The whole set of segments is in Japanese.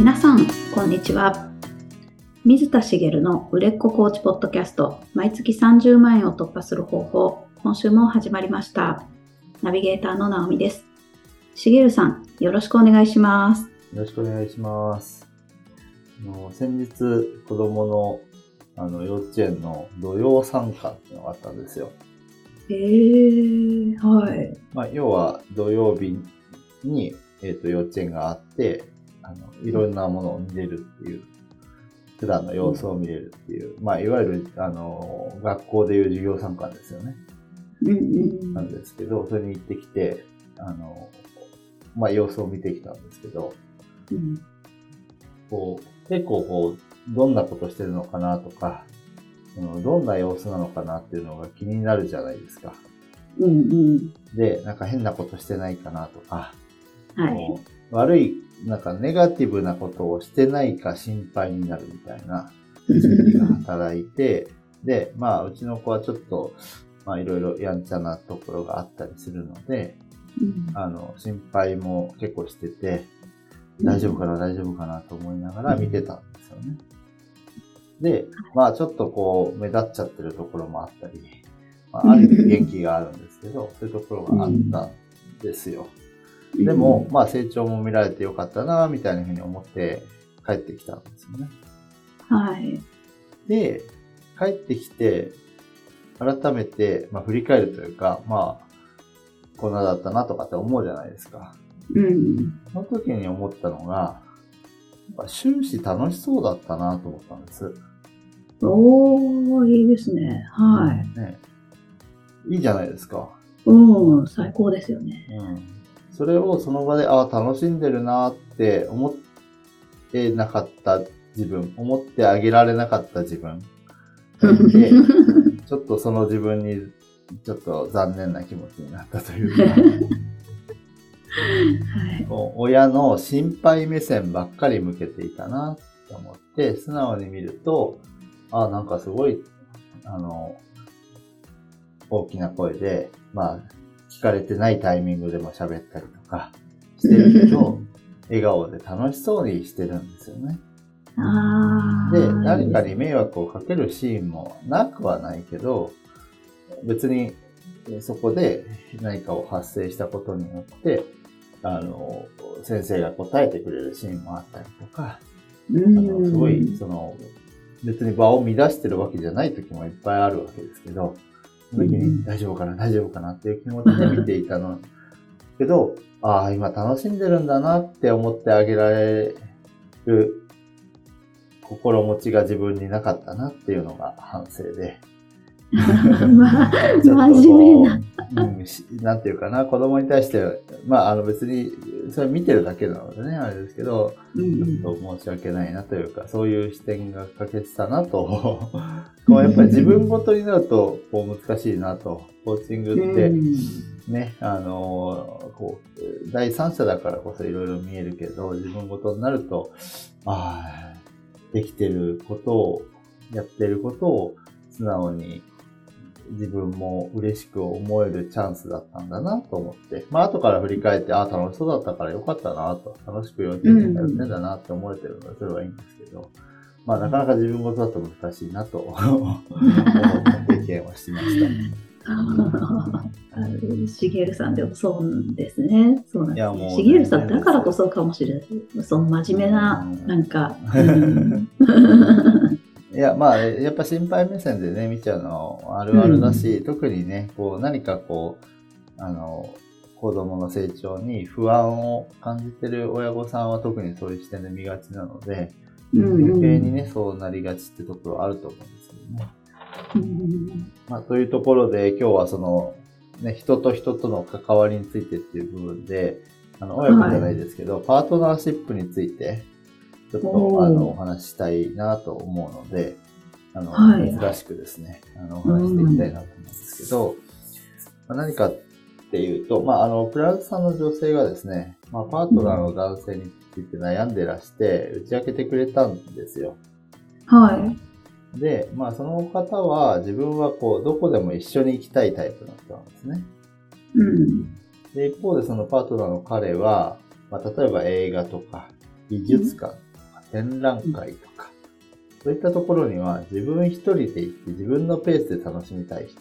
皆さん、こんにちは。水田茂の売れっ子コーチポッドキャスト、毎月30万円を突破する方法、今週も始まりました。ナビゲーターの直美です。茂さん、よろしくお願いします。よろしくお願いします。あの先日、子供のあの幼稚園の土曜参加っていうのがあったんですよ。えー、はい。まあ、要は土曜日に、えっと幼稚園があってあの、いろんなものを見れるっていう、普段の様子を見れるっていう、まあ、いわゆるあの学校でいう授業参観ですよね。うんうんなんですけど、それに行ってきて、あの、まあ、様子を見てきたんですけど、うんこう、結構こう、どんなことしてるのかなとか、うんどんな様子なのかなっていうのが気になるじゃないですか。うんうんで、なんか変なことしてないかなとか、はい。悪い、なんかネガティブなことをしてないか心配になるみたいな働いて、で、まあ、うちの子はちょっと、まあ、いろいろやんちゃなところがあったりするので、うんあの、心配も結構してて、大丈夫かな、大丈夫かなと思いながら見てたんですよね。で、まあちょっとこう、目立っちゃってるところもあったり、まあ、ある意味元気があるんですけど、そういうところがあったんですよ。でも、、まあ成長も見られてよかったな、みたいなふうに思って帰ってきたんですよね。はい。で、帰ってきて、改めて、まあ振り返るというか、まあ、こんなだったなとかって思うじゃないですか。うん。その時に思ったのが、終始楽しそうだったなと思ったんです。おー、いいですね。はい。ね。いいじゃないですか。うん、最高ですよね。うん。それをその場で、ああ、楽しんでるなって思ってなかった自分、思ってあげられなかった自分。がいて、ちょっとその自分に、ちょっと残念な気持ちになったというか、はい。親の心配目線ばっかり向けていたなって思って、素直に見ると、あなんかすごい、あの、大きな声で、まあ、聞かれてないタイミングでも喋ったりとかしてるけど、笑顔で楽しそうにしてるんですよね。あで、ー誰かに迷惑をかけるシーンもなくはないけど、別にえそこで何かを発生したことによって、あの、先生が答えてくれるシーンもあったりとか、あうんのすごい、その、別に場を乱してるわけじゃない時もいっぱいあるわけですけど、その時うんに大丈夫かな、大丈夫かなっていう気持ちで見ていたの。けど、ああ、今楽しんでるんだなって思ってあげられる心持ちが自分になかったなっていうのが反省で。まあ、真面目な。うん、しなんていうかな、子供に対して、まあ、あの別に、それ見てるだけなのでね、あれですけど、うんちょっと申し訳ないなというか、そういう視点が欠けてたなと、こうやっぱり自分ごとになると、こう難しいなと、コーチングってうん。ね、あの、こう、第三者だからこそいろいろ見えるけど、自分ごとになると、ああ、できてることを、やってることを素直に自分も嬉しく思えるチャンスだったんだなと思って、まあ後から振り返って、ああ、楽しそうだったからよかったなと、楽しく幼稚園でやってんだなって思えてるので、それはいいんですけど、まあなかなか自分ごとだと難しいなと。思った経験をしました。しげるさん。でもそうですね。そうなん。です。しげるさん。だからこそかもしれない。その真面目な、なん。か。や、まあ、やっぱ心配目線でね、見ちゃうのあるあるだし、特にね、こう、何かこう、あの、子供の成長に不安を感じてる親御さんは特にそういう視点で見がちなので、うん。余計にね、そうなりがちってところあると思うんですけどね。うん。まあ、というところで、今日はその、ね、人と人との関わりについてっていう部分で、あの、親子じゃないですけど、パートナーシップについて、ちょっおと、ーあの、お話ししたいなと思うので、あの、はい珍しくですね、あの、お話していきたいなと思うんですけど、まあ、何かっていうと、まあ、あの、フランスさんの女性がですね、まあ、パートナーの男性について悩んでらして、打ち明けてくれたんですよ。はい。で、まあその方は自分はこう、どこでも一緒に行きたいタイプの人なんですね。うん。で、一方でそのパートナーの彼は、まあ例えば映画とか美術館、展覧会とか、そういったところには自分一人で行って自分のペースで楽しみたい人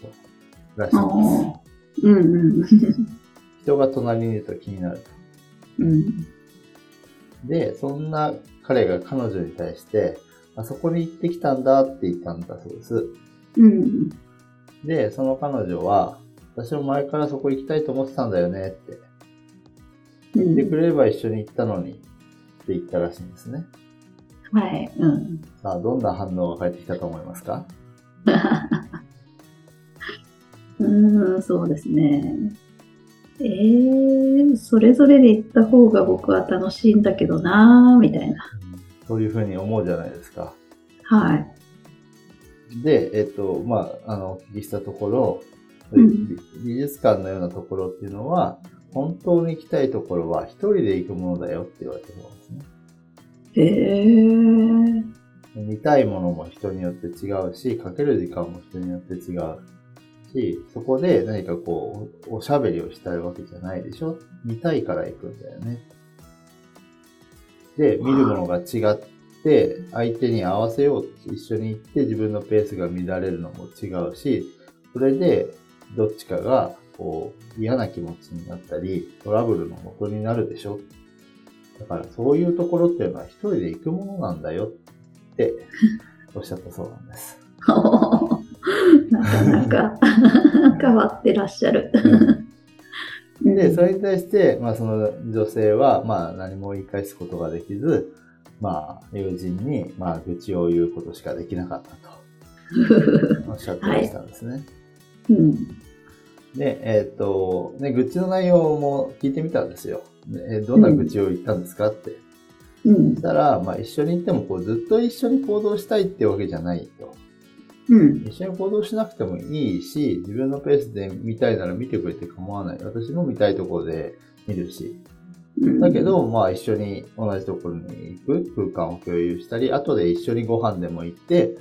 らしいんです。うんうん。人が隣にいると気になると。うん。で、そんな彼が彼女に対して、あそこに行ってきたんだって言ったんだそうです。うん。で、その彼女は、私も前からそこ行きたいと思ってたんだよねって。うん言ってくれれば一緒に行ったのにって言ったらしいんですね。はい。うん。さあ、どんな反応が返ってきたと思いますか？うーん、そうですね。えー、それぞれで行った方が僕は楽しいんだけどなーみたいな。そういうふうに思うじゃないですか。はい。で、えっと、まあ、あの、お聞きしたところ、うん美術館のようなところっていうのは、本当に行きたいところは一人で行くものだよって言われてるんですね。へー。見たいものも人によって違うし、かける時間も人によって違うし、そこで何かこう、おしゃべりをしたいわけじゃないでしょ？見たいから行くんだよね。で、見るものが違って、相手に合わせようって一緒に行って自分のペースが乱れるのも違うし、それでどっちかがこう嫌な気持ちになったり、トラブルの元になるでしょ？だからそういうところっていうのは一人で行くものなんだよっておっしゃったそうなんです。なかなか変わってらっしゃる。で、それに対して、まあその女性は、まあ何も言い返すことができず、まあ友人に、まあ愚痴を言うことしかできなかったと おっしゃってましたんですね。うん。で、えっ、と、ね、愚痴の内容も聞いてみたんですよ。でえどんな愚痴を言ったんですか？って。うんそし。たら、まあ一緒に行ってもこうずっと一緒に行動したいってわけじゃないと。うん。一緒に行動しなくてもいいし、自分のペースで見たいなら見てくれて構わない。私も見たいところで見るし。うんだけ、ど、まあ一緒に同じところに行く空間を共有したり、後で一緒にご飯でも行って、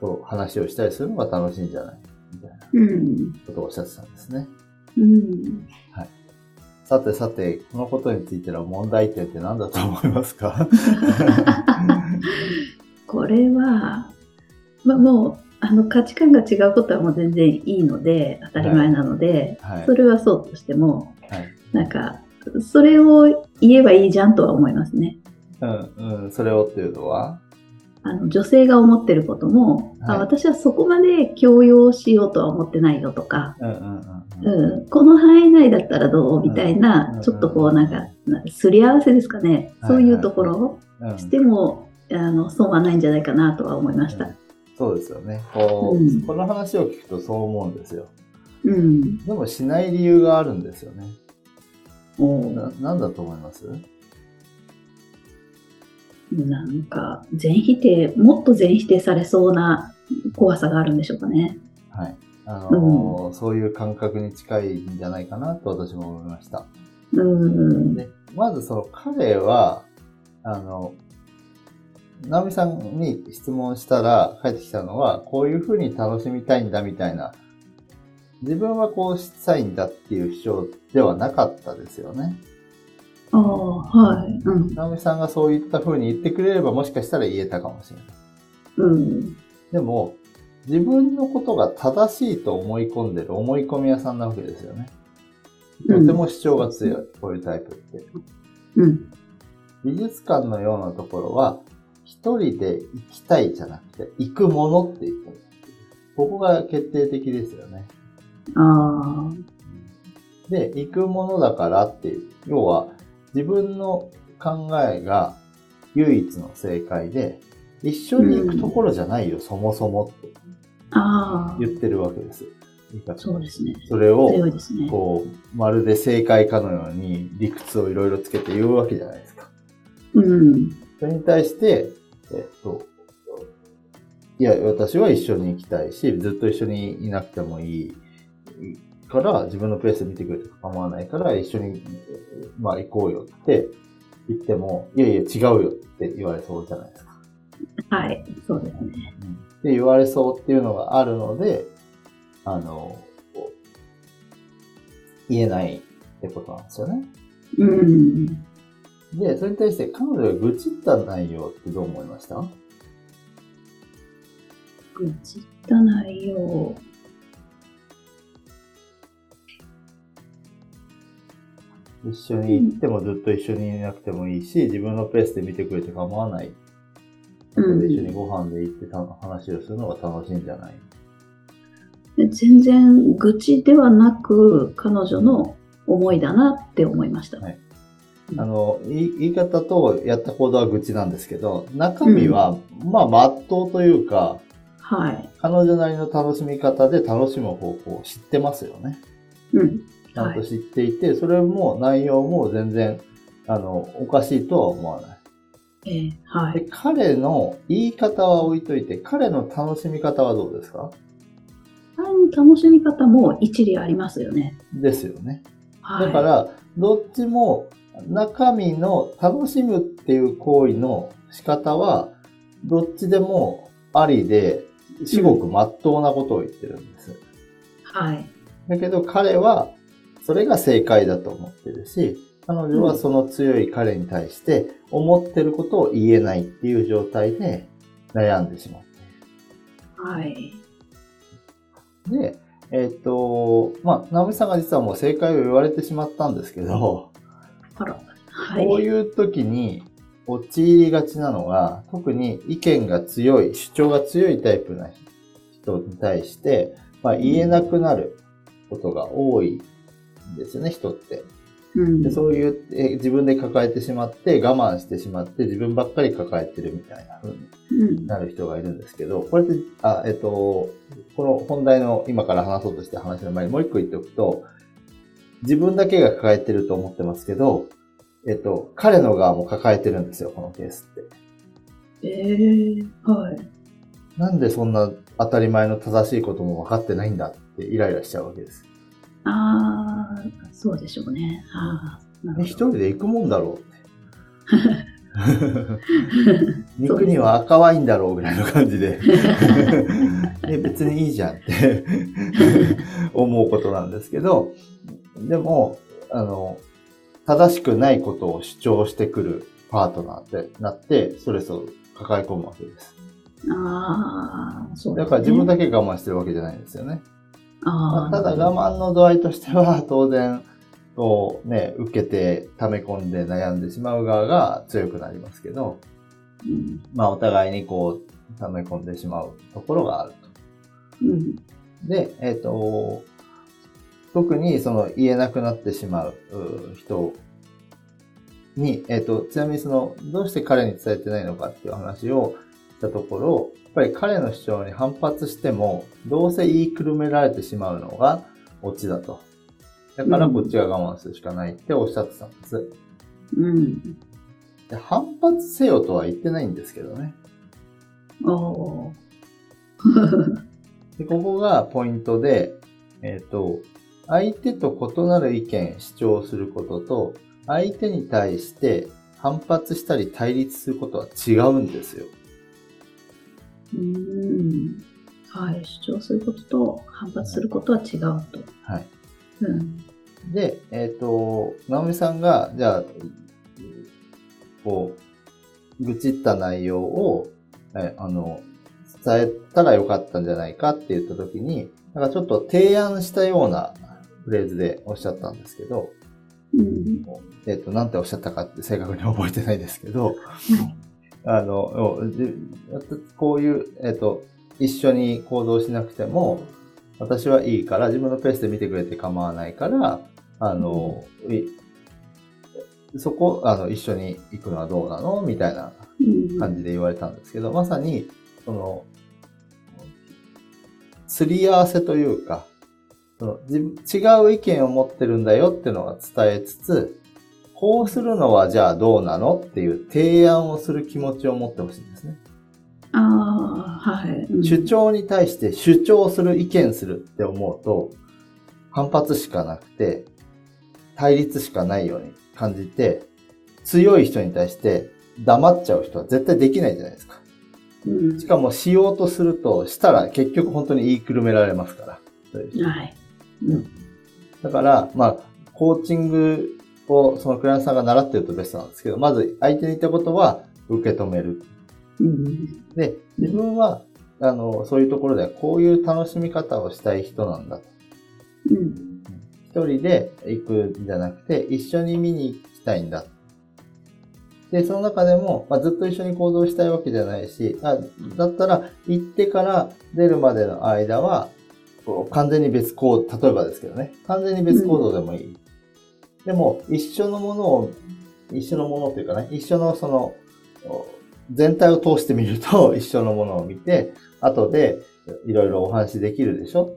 そう話をしたりするのが楽しいんじゃない？みたいなうん。ことをおっしゃってたんですね。うん。さてさて、このことについての問題点って何だと思いますか？これは、まあ、もうあの価値観が違うことはもう全然いいので当たり前なので、はいそ。れはそうとしてもはい。なんかそれを言えばいいじゃんとは思いますね。うん、うん、それをっていうのは？あの女性が思ってることも、はいあ私はそこまで強要しようとは思ってないよとか、うんうんうんうん。うん、この範囲内だったらどう？みたいな、うんちょっとこうなんかなすり合わせですかね、はいそういうところうんをしても、あの損はないんじゃないかなとは思いました。そうですよね。こう、うんこの話を聞くとそう思うんですよ。うん。でもしない理由があるんですよね。おな、なんだと思います？なんか全否定もっと全否定されそうな怖さがあるんでしょうかね。はい。あのーそういう感覚に近いんじゃないかなと私も思いました。うん。で、まずその彼は、あの、直美さんに質問したら返ってきたのは、こういうふうに楽しみたいんだみたいな、自分はこうしたいんだっていう主張ではなかったですよね。ああ、はい。うん。直美さんがそういったふうに言ってくれればもしかしたら言えたかもしれない。うん。でも、自分のことが正しいと思い込んでる思い込み屋さんなわけですよね。とても主張が強い、こういうタイプって。うん。美術館のようなところは、一人で行きたいじゃなくて、行くものって言ってる。ここが決定的ですよね。ああ。で、行くものだからっていう、要は自分の考えが唯一の正解で、一緒に行くところじゃないよ、そもそもって。言ってるわけです。そうですね。それを。こう、まるで正解かのように理屈をいろいろつけて言うわけじゃないですか。うん。それに対して、えっと、いや、私は一緒に行きたいし、ずっと一緒にいなくてもいいから、自分のペースで見てくれて構わないから、一緒に、まあ行こうよって言っても、いやいや違うよって言われそうじゃないですか。はい。そうですね。って言われそうっていうのがあるので、あの、言えないってことなんですよね。うん。で、それに対して彼女が愚痴った内容ってどう思いました？愚痴った内容。一緒に行ってもずっと一緒にいなくてもいいし、自分のペースで見てくれて構わない。うん一緒にご飯で行ってた話をするのが楽しいんじゃない？で全然愚痴ではなく、彼女の思いだなって思いました。はいあの、言い方とやった行動は愚痴なんですけど、中身は、まあ、まっとうというか、はい。彼女なりの楽しみ方で楽しむ方法を知ってますよね。うん。ちゃんと知っていて、それも内容も全然、あの、おかしいとは思わない。えーはでい。彼の言い方は置いといて、彼の楽しみ方はどうですか？彼の楽しみ方も一理ありますよね。ですよね。はい。だから、どっちも中身の楽しむっていう行為の仕方は、どっちでもありで、至極真っ当なことを言ってるんです。はい。だけど彼は、それが正解だと思ってるし、彼女はその強い彼に対して思ってることを言えないっていう状態で悩んでしまって。はい。で、えっ、と、まあ、直美さんが実はもう正解を言われてしまったんですけど、あら。はい。こういう時に陥りがちなのが、特に意見が強い、主張が強いタイプな人に対して、まあ、言えなくなることが多いんですよね、人って。うんでそういうえ自分で抱えてしまって、我慢してしまって、自分ばっかり抱えてるみたいな風にうん。なる人がいるんですけど、これって、あ、えっと、この本題の今から話そうとして話の前にもう一個言っておくと、自分だけが抱えてると思ってますけど、えっと、彼の側も抱えてるんですよ、このケースって。えー、はい。なんでそんな当たり前の正しいことも分かってないんだってイライラしちゃうわけです。ああ、そうでしょうね。あ。一人で行くもんだろう。肉には赤ワインだろうぐらいの感じで。え別にいいじゃんって思うことなんですけど、でも、あの、正しくないことを主張してくるパートナーってなって、ストレスを抱え込むわけです。ああ、そうだから自分だだけ我慢してるわけじゃないんですよね。まあただ我慢の度合いとしては、当然、こうね、受けて溜め込んで悩んでしまう側が強くなりますけど、うん。まあお互いにこう溜め込んでしまうところがあると。うん。で、えっ、と、特にその言えなくなってしまうう人に、えっ、と、ちなみにその、どうして彼に伝えてないのかっていう話をしたところ、ぱり彼の主張に反発しても、どうせ言いくるめられてしまうのがオチだと。だからこっちが我慢するしかないっておっしゃってたんです。うん。で反発せよとは言ってないんですけどね。おー。で、ここがポイントで、えっ、と、相手と異なる意見主張することと、相手に対して反発したり対立することは違うんですよ。うん。はい。主張することと反発することは違うと。はい。うん。で、えっ、と、直美さんが、じゃあ、こう、愚痴った内容を、えあの、伝えたらよかったんじゃないかって言ったときに、なんかちょっと提案したようなフレーズでおっしゃったんですけど、うん。えっ、と、なんておっしゃったかって正確に覚えてないですけど、あの、じこういう、えっ、と、一緒に行動しなくても、私はいいから、自分のペースで見てくれて構わないから、あの、いそこ、あの、一緒に行くのはどうなの？みたいなうん。感じで言われたんですけど、まさに、その、すり合わせというか、その違う意見を持ってるんだよっていうのは伝えつつ、こうするのはじゃあどうなのっていう提案をする気持ちを持ってほしいんですね。ああ、はい。うん主張に対して主張する、意見するって思うと、反発しかなくて、対立しかないように感じて、強い人に対して黙っちゃう人は絶対できないじゃないですか。うんしかもしようとすると、したら結局本当に言いくるめられますから。はい。うん。だから、まあ、コーチングをそのクライアントさんが習ってるとベストなんですけど、まず相手に言ったことは受け止める。うん。で、自分は、あの、そういうところではこういう楽しみ方をしたい人なんだと。うん。一人で行くんじゃなくて、一緒に見に行きたいんだ。で、その中でも、まあ、ずっと一緒に行動したいわけじゃないし、あだったら、行ってから出るまでの間は、こう完全に別行動、例えばですけどね、完全に別行動でもいい。でも、一緒のものを、一緒のものというかね、一緒のその、お全体を通してみると、一緒のものを見て、後でいろいろお話できるでしょ？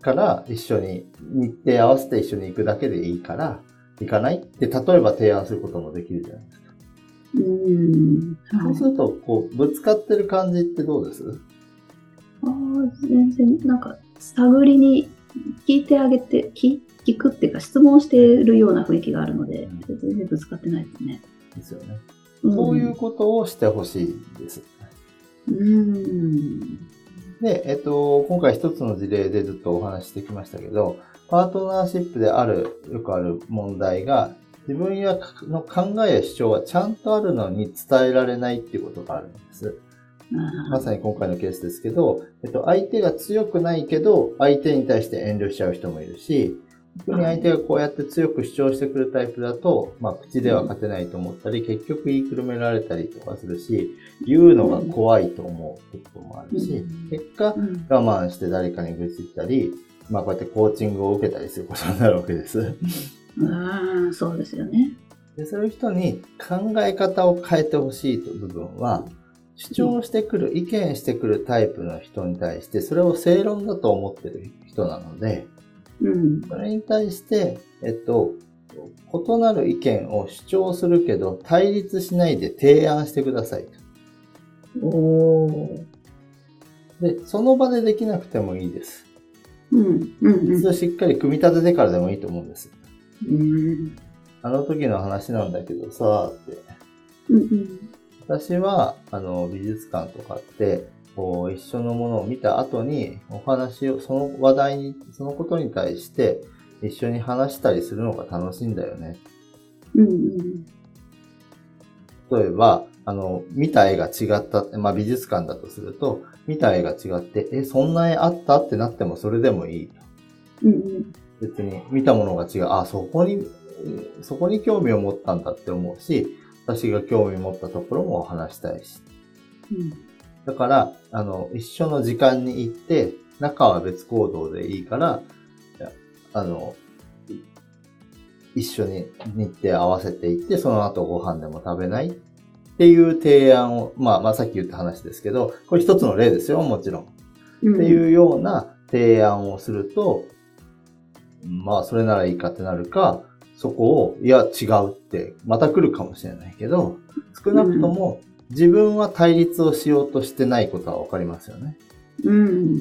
から一緒に日程合わせて一緒に行くだけでいいから、行かない？って例えば提案することもできるじゃないですか。うん。はいそうすると、こう、ぶつかってる感じってどうです？ああ、全然、なんか、探りに聞いてあげて、聞聞くっていうか、質問しているような雰囲気があるので、全然ぶつかってないですね。ですよね。んそういうことをしてほしいです。うん。で、えっと、今回一つの事例でずっとお話ししてきましたけど、パートナーシップである、よくある問題が、自分やの考えや主張はちゃんとあるのに伝えられないっていうことがあるんです。あまさに今回のケースですけど、えっと、相手が強くないけど、相手に対して遠慮しちゃう人もいるし、逆に相手がこうやって強く主張してくるタイプだと、まあ、口では勝てないと思ったり、結局言いくるめられたりとかするし、言うのが怖いと思うこともあるしうん、結果、うん我慢して誰かに愚痴ったり、まあ、こうやってコーチングを受けたりすることになるわけです。ああ、そうですよね。でそういう人に考え方を変えてほしいという部分は、主張してくる、意見してくるタイプの人に対して、それを正論だと思ってる人なので、うん。それに対して、えっと、異なる意見を主張するけど、対立しないで提案してくださいと。おお。で、その場でできなくてもいいです。うん。うん。一度しっかり組み立ててからでもいいと思うんです。うん。あの時の話なんだけどさ、って。うん。私は、あの、美術館とかって、こう、一緒のものを見た後に、お話を、その話題に、そのことに対して、一緒に話したりするのが楽しいんだよね。うん。例えば、あの、見た絵が違った、まあ美術館だとすると、見た絵が違って、え、そんな絵あったってなってもそれでもいい。うん。別に見たものが違う。あ、そこに、そこに興味を持ったんだって思うし、私が興味持ったところも話したいし。うん。だから、あの、一緒の時間に行って、中は別行動でいいから、あの、い一緒に日程合わせて行って、その後ご飯でも食べないっていう提案を、まあ、まあさっき言った話ですけど、これ一つの例ですよ、もちろん。うん。っていうような提案をすると、まあ、それならいいかってなるか、そこを、いや、違うって、また来るかもしれないけど、少なくとも、自分は対立をしようとしてないことはわかりますよね。うん。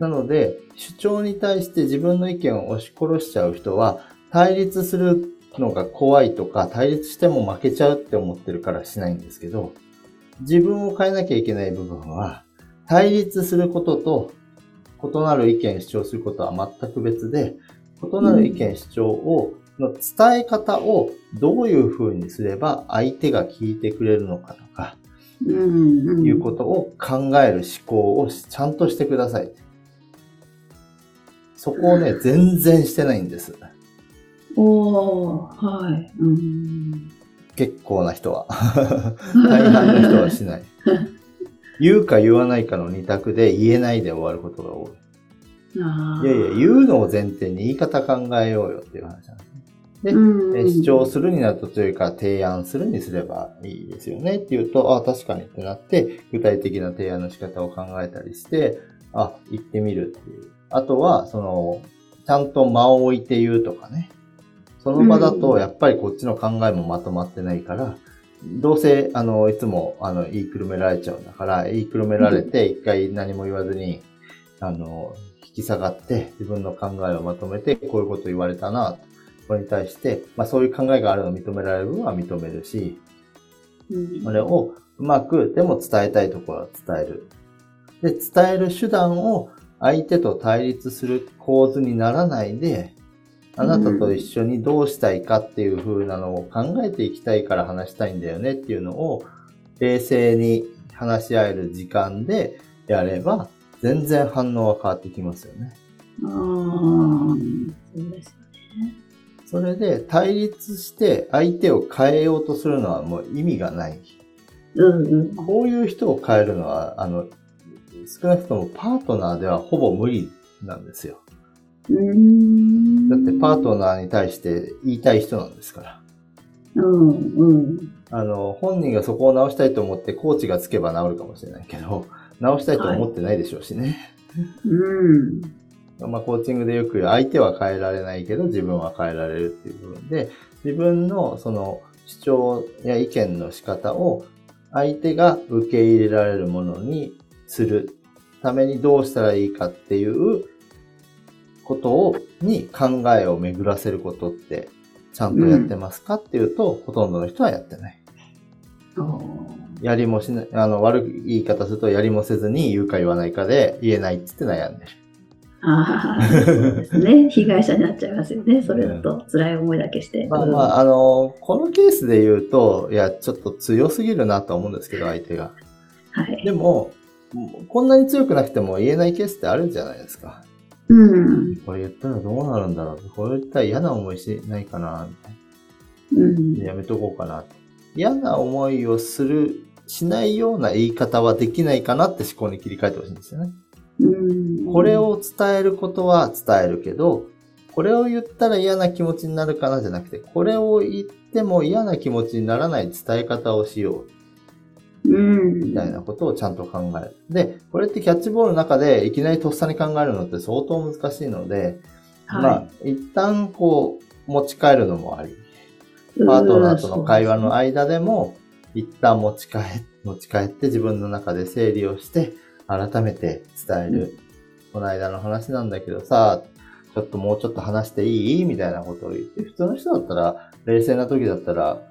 なので、主張に対して自分の意見を押し殺しちゃう人は、対立するのが怖いとか、対立しても負けちゃうって思ってるからしないんですけど、自分を変えなきゃいけない部分は、対立することと、異なる意見主張することは全く別で、異なる意見主張を、の伝え方をどういう風にすれば相手が聞いてくれるのかとか、うん。いうことを考える思考をちゃんとしてください。そこをね、全然してないんです。おー、はい。うん。結構な人は。大半の人はしない。言うか言わないかの二択で言えないで終わることが多あい。いやいや、言うのを前提に言い方考えようよっていう話なんですね。でうんえ主張するになるとというか提案するにすればいいですよねっていうと、あ確かにってなって、具体的な提案の仕方を考えたりして、あ、言ってみるっていう。あとは、その、ちゃんと間を置いて言うとかね。その場だと、やっぱりこっちの考えもまとまってないから、どうせ、あの、いつも、あの、言いくるめられちゃうんだから、言いくるめられて、一回何も言わずに、あの、引き下がって、自分の考えをまとめて、こういうこと言われたな、これに対して、まあそういう考えがあるのを認められる部分は認めるし、うんそれをうまく、でも伝えたいところは伝える。で、伝える手段を相手と対立する構図にならないで、あなたと一緒にどうしたいかっていう風なのを考えていきたいから話したいんだよねっていうのを、冷静に話し合える時間でやれば、全然反応は変わってきますよね。ああ、そうですよね。それで対立して相手を変えようとするのはもう意味がない。うんうん。こういう人を変えるのは、あの、少なくともパートナーではほぼ無理なんですよ。うーん。だってパートナーに対して言いたい人なんですから。うんうん。あの、本人がそこを直したいと思ってコーチがつけば治るかもしれないけど、直したいと思ってないでしょうしね。うん。まあ、コーチングでよく相手は変えられないけど自分は変えられるっていう部分で、自分のその主張や意見の仕方を相手が受け入れられるものにするためにどうしたらいいかっていうことを、に考えを巡らせることってちゃんとやってますかっていうと、ほとんどの人はやってない。あやりもしない、あの、悪い言い方すると、やりもせずに言うか言わないかで言えないって言って悩んでる。あー、そうですね。被害者になっちゃいますよね。それだと辛い思いだけして。まあまあ、あの、このケースで言うと、いや、ちょっと強すぎるなと思うんですけど、相手が。はい。でも、こんなに強くなくても言えないケースってあるじゃないですか。うん。これ言ったらどうなるんだろうこれ言ったら嫌な思いしないかなみたいうん。な。やめとこうかな。嫌な思いをする、しないような言い方はできないかなって思考に切り替えてほしいんですよね。うん。これを伝えることは伝えるけど、これを言ったら嫌な気持ちになるかなじゃなくて、これを言っても嫌な気持ちにならない伝え方をしようみたいなことをちゃんと考える。で、これってキャッチボールの中でいきなりとっさに考えるのって相当難しいので、まあは、一旦こう持ち帰るのもあり、パートナーとの会話の間でも、一旦持ち帰、持ち帰って自分の中で整理をして、改めて伝える。この間の話なんだけどさ、ちょっともうちょっと話していい？みたいなことを言って、普通の人だったら、冷静な時だったら、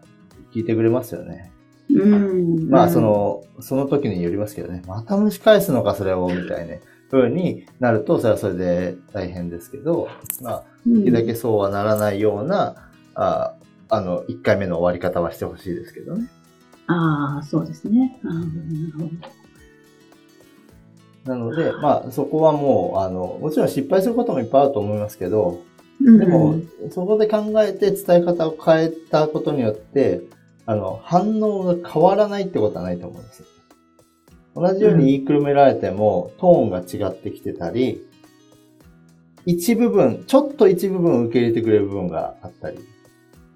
聞いてくれますよね。うん。まあ、そ、の、その時によりますけどね、また蒸し返すのか、それを、みたいな風になると、それはそれで大変ですけど、まあ、できるだけそうはならないような、ああの、1回目の終わり方はしてほしいですけどね。ああ、そうですね。あーなるほど。なので、まあ、そこはもう、あの、もちろん失敗することもいっぱいあると思いますけど、うんでも、そこで考えて伝え方を変えたことによって、あの、反応が変わらないってことはないと思うんですよ。同じように言いくるめられても、トーンが違ってきてたり、一部分、ちょっと一部分受け入れてくれる部分があったり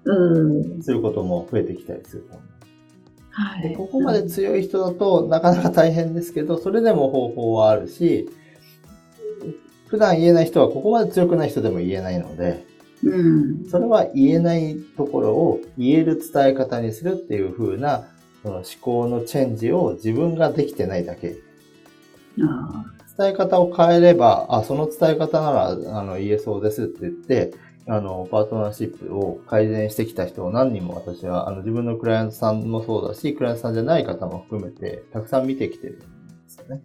うん。することも増えてきたりすると思う。はい。でここまで強い人だとなかなか大変ですけど、それでも方法はあるし、普段言えない人はここまで強くない人でも言えないので、うん。それは言えないところを言える伝え方にするっていう風なその思考のチェンジを自分ができてないだけ。あ伝え方を変えれば、あ、その伝え方ならあの言えそうですって言って、あの、パートナーシップを改善してきた人を何人も私は、あの、自分のクライアントさんもそうだし、クライアントさんじゃない方も含めて、たくさん見てきてるんですよね。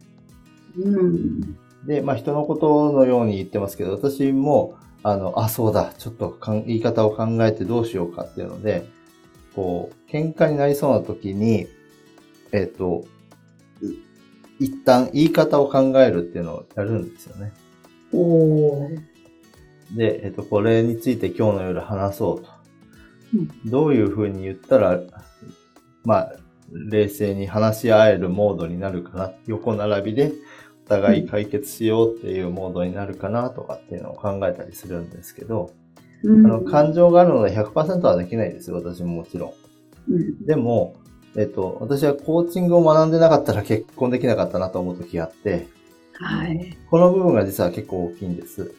ーうん。で、まあ、人のことのように言ってますけど、私も、あの、あ、そうだ、ちょっとかん言い方を考えてどうしようかっていうので、こう、喧嘩になりそうな時に、えっ、と、う一旦言い方を考えるっていうのをやるんですよね。おー。で、えっ、と、これについて今日の夜話そうと。うんどういうふうに言ったら、まあ、冷静に話し合えるモードになるかな。横並びでお互い解決しようっていうモードになるかなとかっていうのを考えたりするんですけど、うんあの、感情があるので100%はできないですよ。私ももちろん。うん。でも、えっ、と、私はコーチングを学んでなかったら結婚できなかったなと思う時があって、はい。この部分が実は結構大きいんです。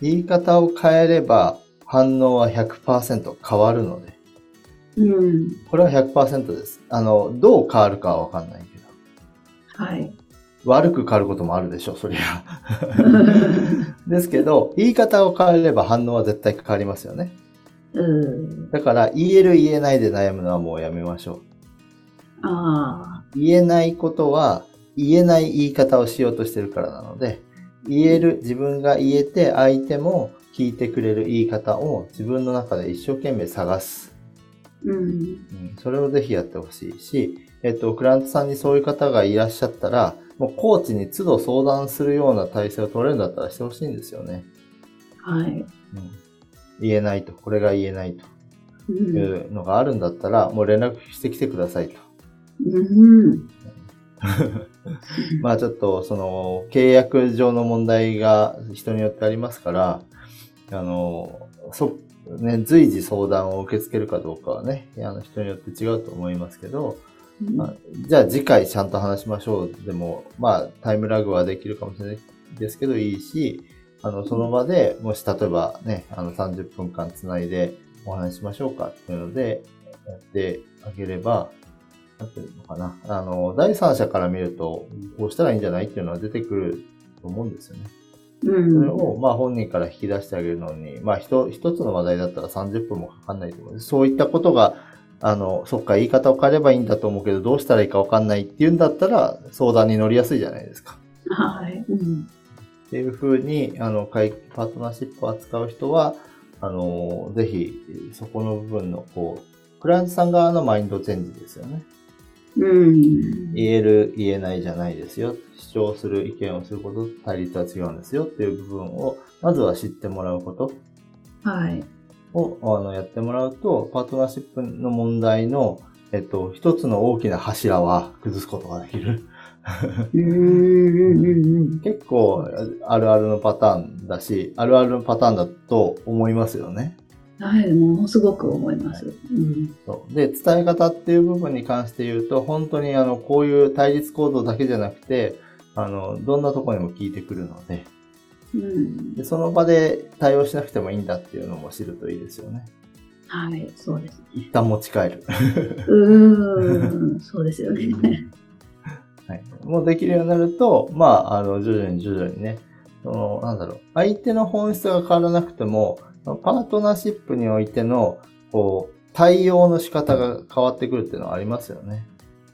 言い方を変えれば反応は100%変わるので、うん。これは100%です。あの、どう変わるかはわかんないけど、はい。悪く変わることもあるでしょう、そりゃ。ですけど、言い方を変えれば反応は絶対変わりますよね。うん。だから、言える言えないで悩むのはもうやめましょあう。言えないことは言えない言い方をしようとしてるからなので、言える、自分が言えて相手も聞いてくれる言い方を自分の中で一生懸命探す。うん。うん、それをぜひやってほしいし、えっと、クラントさんにそういう方がいらっしゃったら、もうコーチに都度相談するような体制を取れるんだったらしてほしいんですよね。はい。うん、言えないと、これが言えないとういん。うのがあるんだったら、もう連絡してきてくださいと。うん。まあちょっと、その、契約上の問題が人によってありますから、あの、そ、ね、随時相談を受け付けるかどうかはね、あの人によって違うと思いますけど、まあ、じゃあ次回ちゃんと話しましょうでも、まあタイムラグはできるかもしれないですけどいいし、あの、その場でもし例えばね、あの30分間つないでお話ししましょうかっていうのでやってあげれば、なんていうのかな。あの、第三者から見ると、こうしたらいいんじゃないっていうのは出てくると思うんですよね。うん。それを、まあ本人から引き出してあげるのに、まあ一一つの話題だったら30分もかかんないと思う。そういったことが、あの、そっか、言い方を変えればいいんだと思うけど、どうしたらいいかわかんないっていうんだったら、相談に乗りやすいじゃないですか。はい。うん。っていうふうに、あの、会パートナーシップを扱う人は、あの、ぜひ、そこの部分の、こう、クライアントさん側のマインドチェンジですよね。うん。言える、言えないじゃないですよ。主張する、意見をすることと対立は違うんですよっていう部分を、まずは知ってもらうことはい。をあのやってもらうと、パートナーシップの問題の、えっと、一つの大きな柱は崩すことができる。結構あるあるのパターンだし、あるあるのパターンだと思いますよね。はい。ものすごく思います。うん。そうで、伝え方っていう部分に関して言うと、本当にあの、こういう対立行動だけじゃなくて、あの、どんなところにも聞いてくるのでうん。で、その場で対応しなくてもいいんだっていうのも知るといいですよね。はい。そうです。一旦持ち帰る。うーん。そうですよね。はい。もうできるようになると、まあ、あの、徐々に徐々にね、その、なんだろう、相手の本質が変わらなくても、パートナーシップにおいての、こう、対応の仕方が変わってくるっていうのはありますよね。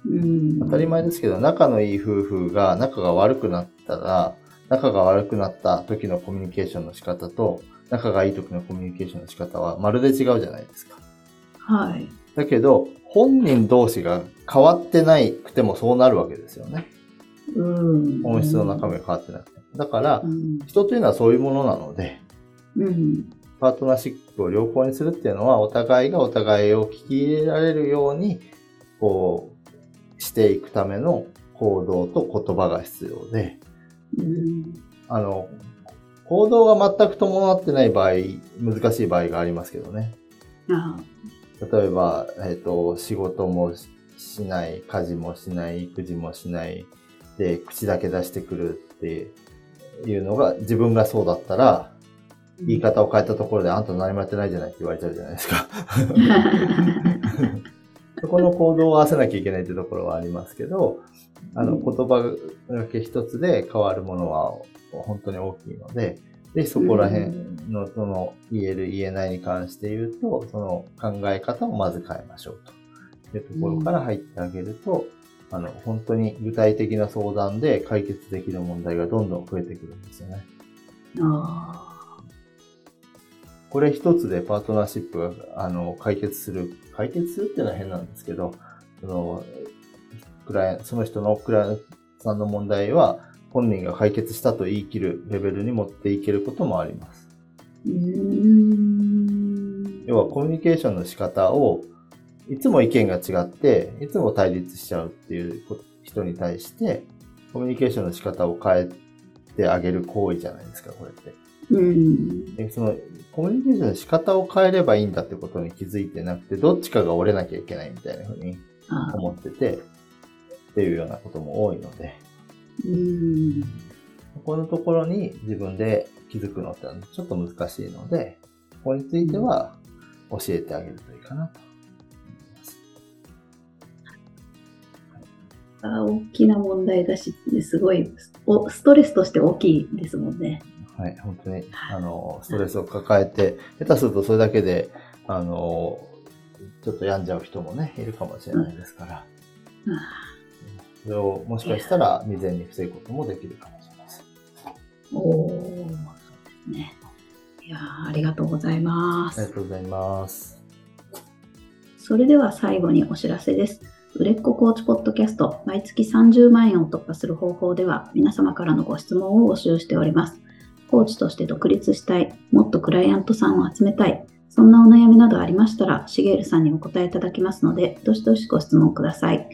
うん。当たり前ですけど、仲のいい夫婦が仲が悪くなったら、仲が悪くなった時のコミュニケーションの仕方と、仲がいい時のコミュニケーションの仕方はまるで違うじゃないですか。はい。だけど、本人同士が変わってないくてもそうなるわけですよね。うん。本質の中身が変わってなくて。だからう、ん。人というのはそういうものなので、うん。パートナーシップを良好にするっていうのは、お互いがお互いを聞き入れられるように、こう、していくための行動と言葉が必要で、あの、行動が全く伴ってない場合、難しい場合がありますけどね。例えば、えっ、と、仕事もしない、家事もしない、育児もしない、で、口だけ出してくるっていうのが、自分がそうだったら、言い方を変えたところで、あんた何もやってないじゃないって言われちゃうじゃないですか。そこの行動を合わせなきゃいけないってところはありますけど、あの、うん。言葉だけ一つで変わるものは本当に大きいので、ぜひそこら辺の、その、言える言えないに関して言うと、その考え方をまず変えましょうと。いうところから入ってあげると、あの、本当に具体的な相談で解決できる問題がどんどん増えてくるんですよね。あこれ一つでパートナーシップが、あの、解決する、解決するっていうのは変なんですけど、その、クライその人のクライアントさんの問題は、本人が解決したと言い切るレベルに持っていけることもあります。要はコミュニケーションの仕方を、いつも意見が違って、いつも対立しちゃうっていう人に対して、コミュニケーションの仕方を変えてあげる行為じゃないですか、これって。うん。でそのコミュニケーションの仕方を変えればいいんだってことに気づいてなくて、どっちかが折れなきゃいけないみたいなふうにあ思ってて、っていうようなことも多いので、うん。ここのところに自分で気づくのってちょっと難しいので、ここについては教えてあげるといいかなと思います。あ大きな問題だし、すごいおストレスとして大きいですもんね。はい、本当に、あの、ストレスを抱えて、下手するとそれだけで、あの、ちょっと病んじゃう人もね、いるかもしれないですから、あそれをもしかしたら未然に防ぐこともできるかもしれません。おー、そうですね。いやーありがとうございます。ありがとうございます。それでは最後にお知らせです。売れっ子コーチポッドキャスト、毎月30万円を突破する方法では、皆様からのご質問を募集しております。コーチとして独立したい、もっとクライアントさんを集めたい、そんなお悩みなどありましたら、しげるさんにお答えいただきますので、どしどしご質問ください。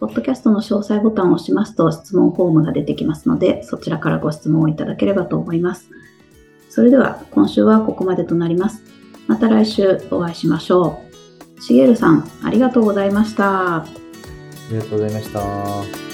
ポッドキャストの詳細ボタンを押しますと質問フォームが出てきますので、そちらからご質問をいただければと思います。それでは、今週はここまでとなります。また来週お会いしましょう。しげるさん、ありがとうございました。ありがとうございました。